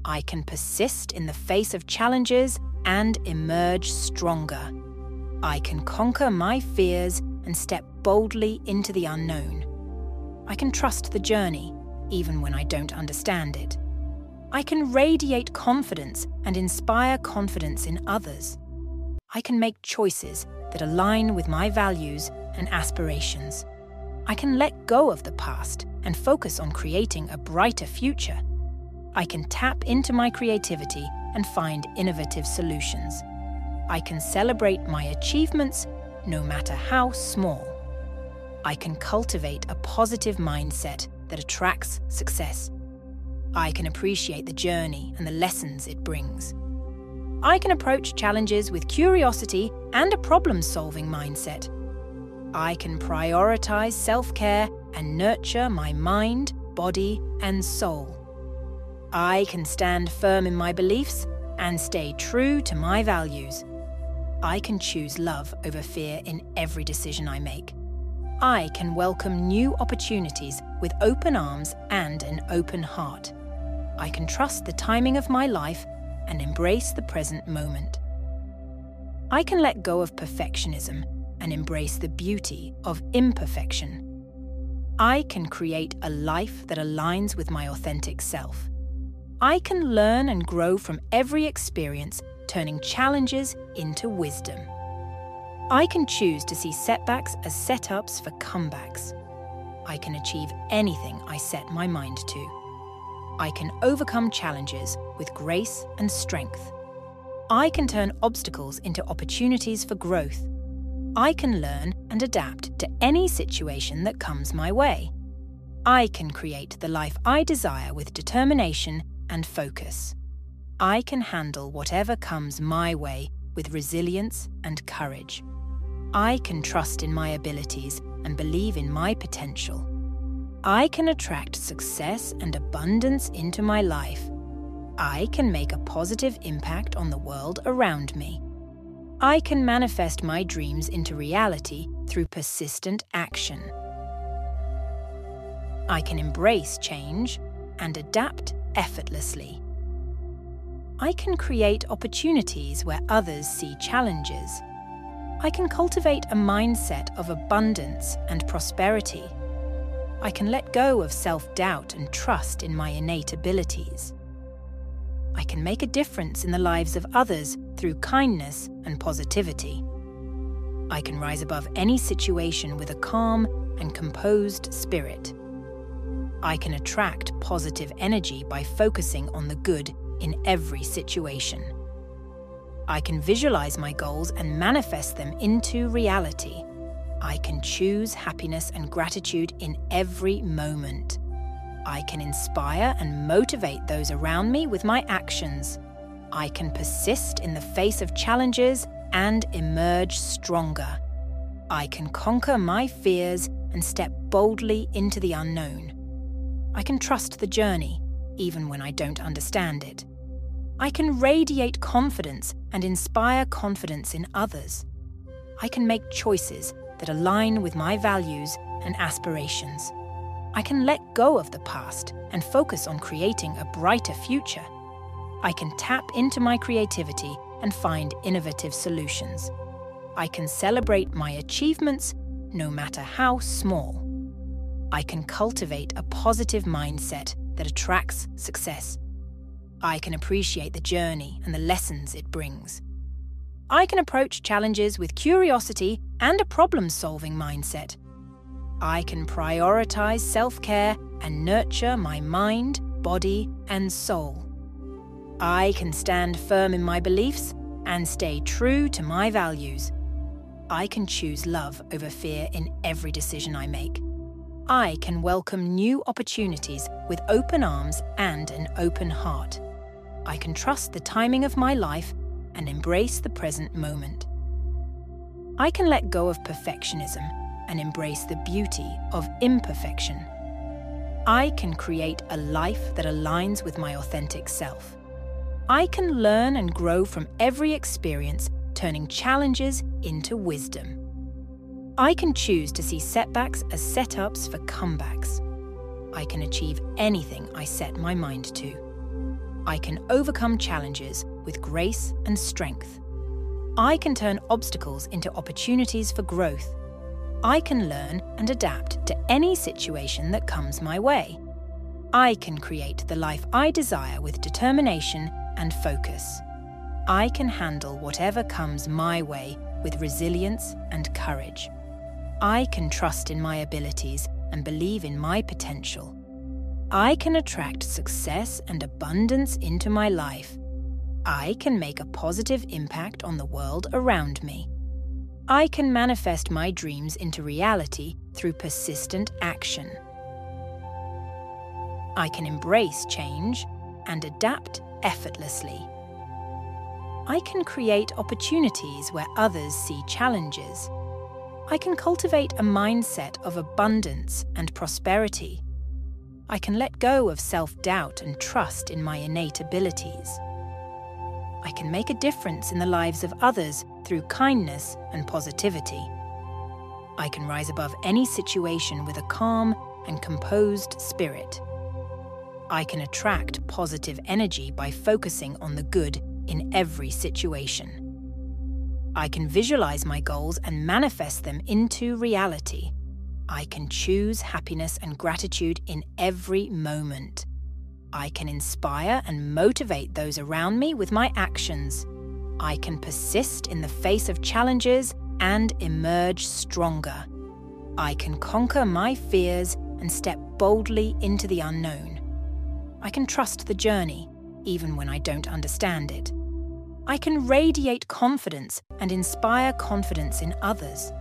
I can persist in the face of challenges and emerge stronger. I can conquer my fears and step boldly into the unknown. I can trust the journey, even when I don't understand it. I can radiate confidence and inspire confidence in others. I can make choices that align with my values and aspirations. I can let go of the past and focus on creating a brighter future. I can tap into my creativity and find innovative solutions. I can celebrate my achievements, no matter how small. I can cultivate a positive mindset that attracts success. I can appreciate the journey and the lessons it brings. I can approach challenges with curiosity and a problem solving mindset. I can prioritize self care and nurture my mind, body, and soul. I can stand firm in my beliefs and stay true to my values. I can choose love over fear in every decision I make. I can welcome new opportunities with open arms and an open heart. I can trust the timing of my life and embrace the present moment. I can let go of perfectionism and embrace the beauty of imperfection. I can create a life that aligns with my authentic self. I can learn and grow from every experience, turning challenges into wisdom. I can choose to see setbacks as setups for comebacks. I can achieve anything I set my mind to. I can overcome challenges with grace and strength. I can turn obstacles into opportunities for growth. I can learn and adapt to any situation that comes my way. I can create the life I desire with determination and focus. I can handle whatever comes my way with resilience and courage. I can trust in my abilities and believe in my potential. I can attract success and abundance into my life. I can make a positive impact on the world around me. I can manifest my dreams into reality through persistent action. I can embrace change and adapt effortlessly. I can create opportunities where others see challenges. I can cultivate a mindset of abundance and prosperity. I can let go of self doubt and trust in my innate abilities. I can make a difference in the lives of others through kindness and positivity. I can rise above any situation with a calm and composed spirit. I can attract positive energy by focusing on the good in every situation. I can visualize my goals and manifest them into reality. I can choose happiness and gratitude in every moment. I can inspire and motivate those around me with my actions. I can persist in the face of challenges and emerge stronger. I can conquer my fears and step boldly into the unknown. I can trust the journey, even when I don't understand it. I can radiate confidence and inspire confidence in others. I can make choices that align with my values and aspirations. I can let go of the past and focus on creating a brighter future. I can tap into my creativity and find innovative solutions. I can celebrate my achievements, no matter how small. I can cultivate a positive mindset that attracts success. I can appreciate the journey and the lessons it brings. I can approach challenges with curiosity and a problem solving mindset. I can prioritize self care and nurture my mind, body, and soul. I can stand firm in my beliefs and stay true to my values. I can choose love over fear in every decision I make. I can welcome new opportunities with open arms and an open heart. I can trust the timing of my life and embrace the present moment. I can let go of perfectionism and embrace the beauty of imperfection. I can create a life that aligns with my authentic self. I can learn and grow from every experience, turning challenges into wisdom. I can choose to see setbacks as setups for comebacks. I can achieve anything I set my mind to. I can overcome challenges with grace and strength. I can turn obstacles into opportunities for growth. I can learn and adapt to any situation that comes my way. I can create the life I desire with determination and focus. I can handle whatever comes my way with resilience and courage. I can trust in my abilities and believe in my potential. I can attract success and abundance into my life. I can make a positive impact on the world around me. I can manifest my dreams into reality through persistent action. I can embrace change and adapt effortlessly. I can create opportunities where others see challenges. I can cultivate a mindset of abundance and prosperity. I can let go of self doubt and trust in my innate abilities. I can make a difference in the lives of others through kindness and positivity. I can rise above any situation with a calm and composed spirit. I can attract positive energy by focusing on the good in every situation. I can visualize my goals and manifest them into reality. I can choose happiness and gratitude in every moment. I can inspire and motivate those around me with my actions. I can persist in the face of challenges and emerge stronger. I can conquer my fears and step boldly into the unknown. I can trust the journey, even when I don't understand it. I can radiate confidence and inspire confidence in others.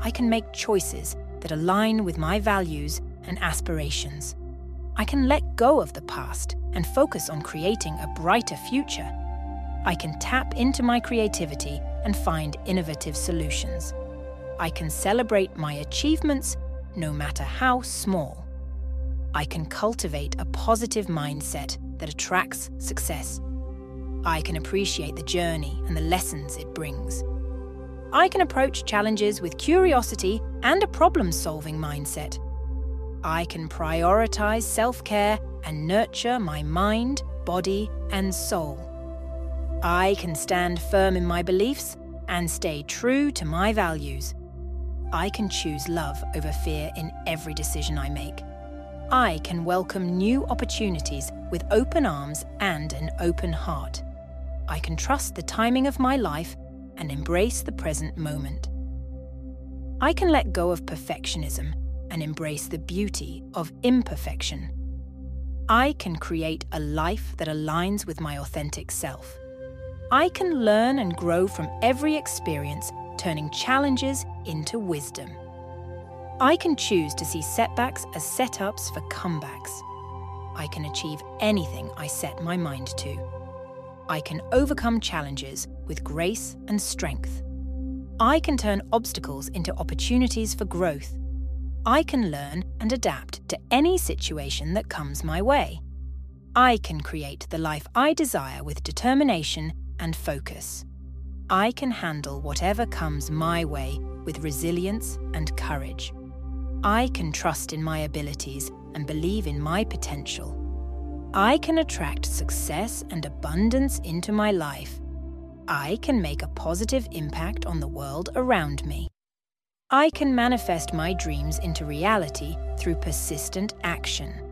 I can make choices that align with my values and aspirations. I can let go of the past and focus on creating a brighter future. I can tap into my creativity and find innovative solutions. I can celebrate my achievements no matter how small. I can cultivate a positive mindset that attracts success. I can appreciate the journey and the lessons it brings. I can approach challenges with curiosity and a problem solving mindset. I can prioritize self care and nurture my mind, body, and soul. I can stand firm in my beliefs and stay true to my values. I can choose love over fear in every decision I make. I can welcome new opportunities with open arms and an open heart. I can trust the timing of my life and embrace the present moment. I can let go of perfectionism and embrace the beauty of imperfection. I can create a life that aligns with my authentic self. I can learn and grow from every experience, turning challenges into wisdom. I can choose to see setbacks as setups for comebacks. I can achieve anything I set my mind to. I can overcome challenges with grace and strength. I can turn obstacles into opportunities for growth. I can learn and adapt to any situation that comes my way. I can create the life I desire with determination and focus. I can handle whatever comes my way with resilience and courage. I can trust in my abilities and believe in my potential. I can attract success and abundance into my life. I can make a positive impact on the world around me. I can manifest my dreams into reality through persistent action.